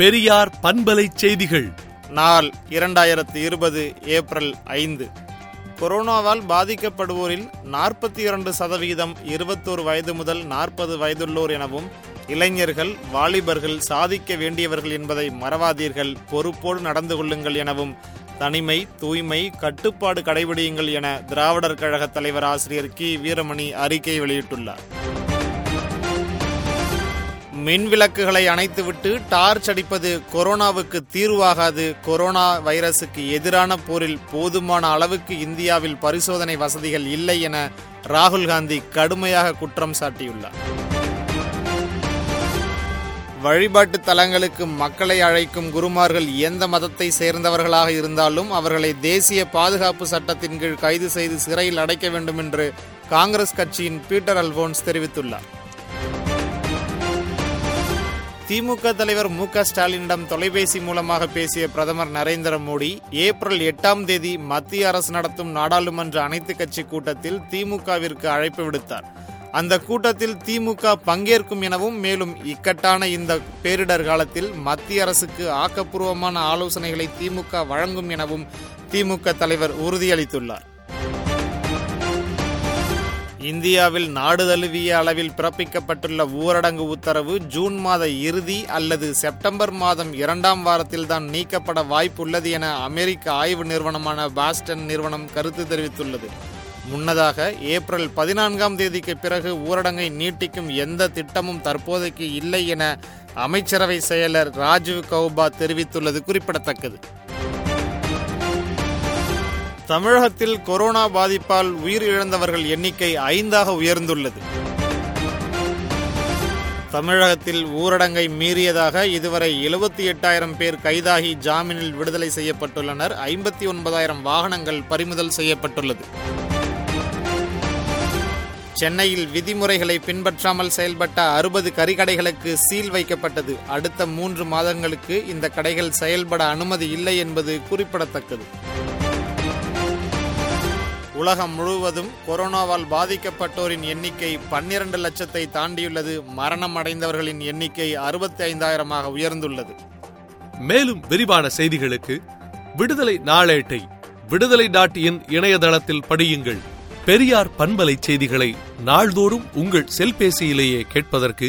பெரியார் பண்பலை செய்திகள். நாள் இரண்டாயிரத்து இருபது ஏப்ரல் ஐந்து. கொரோனாவால் பாதிக்கப்படுவோரில் நாற்பத்தி இரண்டு சதவிகிதம் இருபத்தோரு வயது முதல் நாற்பது வயதுள்ளோர் எனவும் இளைஞர்கள் வாலிபர்கள் சாதிக்க வேண்டியவர்கள் என்பதை மறவாதீர்கள் பொறுப்போடு நடந்து கொள்ளுங்கள் எனவும் தனிமை தூய்மை கட்டுப்பாடு கடைபிடியுங்கள் என திராவிடர் கழக தலைவர் ஆசிரியர் கி. வீரமணி அறிக்கை வெளியிட்டுள்ளார். மின் விளக்குகளை அணைத்துவிட்டு டார்ச் அடிப்பது கொரோனாவுக்கு தீர்வாகாது. கொரோனா வைரசுக்கு எதிரான போரில் போதுமான அளவுக்கு இந்தியாவில் பரிசோதனை வசதிகள் இல்லை என ராகுல் காந்தி கடுமையாக குற்றம் சாட்டியுள்ளார். வழிபாட்டு தலங்களுக்கு மக்களை அழைக்கும் குருமார்கள் எந்த மதத்தை சேர்ந்தவர்களாக இருந்தாலும் அவர்களை தேசிய பாதுகாப்பு சட்டத்தின் கீழ் கைது செய்து சிறையில் அடைக்க வேண்டும் என்று காங்கிரஸ் கட்சியின் பீட்டர் அல்போன்ஸ் தெரிவித்துள்ளார். திமுக தலைவர் மு க ஸ்டாலினிடம் தொலைபேசி மூலமாக பேசிய பிரதமர் நரேந்திர மோடி ஏப்ரல் எட்டாம் தேதி மத்திய அரசு நடத்தும் நாடாளுமன்ற அனைத்து கட்சி கூட்டத்தில் திமுகவிற்கு அழைப்பு விடுத்தார். அந்த கூட்டத்தில் திமுக பங்கேற்கும் எனவும் மேலும் இக்கட்டான இந்த பேரிடர் காலத்தில் மத்திய அரசுக்கு ஆக்கப்பூர்வமான ஆலோசனைகளை திமுக வழங்கும் எனவும் திமுக தலைவர் உறுதியளித்துள்ளார். இந்தியாவில் நாடு தழுவிய அளவில் பிறப்பிக்கப்பட்டுள்ள ஊரடங்கு உத்தரவு ஜூன் மாத இறுதி அல்லது செப்டம்பர் மாதம் இரண்டாம் வாரத்தில்தான் நீக்கப்பட வாய்ப்புள்ளது என அமெரிக்க ஆய்வு நிறுவனமான பாஸ்டன் நிறுவனம் கருத்து தெரிவித்துள்ளது. முன்னதாக ஏப்ரல் பதினான்காம் தேதிக்கு பிறகு ஊரடங்கை நீட்டிக்கும் எந்த திட்டமும் தற்போதைக்கு இல்லை என அமைச்சரவை செயலர் ராஜீவ் கௌபா தெரிவித்துள்ளது குறிப்பிடத்தக்கது. தமிழகத்தில் கொரோனா பாதிப்பால் உயிரிழந்தவர்கள் எண்ணிக்கை ஐந்தாக உயர்ந்துள்ளது. தமிழகத்தில் ஊரடங்கை மீறியதாக இதுவரை எழுபத்தி எட்டாயிரம் பேர் கைதாகி ஜாமீனில் விடுதலை செய்யப்பட்டுள்ளனர். ஐம்பத்தி ஒன்பதாயிரம் வாகனங்கள் பறிமுதல் செய்யப்பட்டுள்ளது. சென்னையில் விதிமுறைகளை பின்பற்றாமல் செயல்பட்ட அறுபது கறிக்கடைகளுக்கு சீல் வைக்கப்பட்டது. அடுத்த மூன்று மாதங்களுக்கு இந்த கடைகள் செயல்பட அனுமதி இல்லை என்பது குறிப்பிடத்தக்கது. உலகம் முழுவதும் கொரோனாவால் பாதிக்கப்பட்டோரின் எண்ணிக்கை பன்னிரண்டு லட்சத்தை தாண்டியுள்ளது. மரணம் அடைந்தவர்களின் எண்ணிக்கை அறுபத்தி ஐந்தாயிரமாக உயர்ந்துள்ளது. மேலும் விரிவான செய்திகளுக்கு விடுதலை நாளேட்டை விடுதலை டாட் இன் இணையதளத்தில் படியுங்கள். பெரியார் பண்பலை செய்திகளை நாள்தோறும் உங்கள் செல்பேசியிலேயே கேட்பதற்கு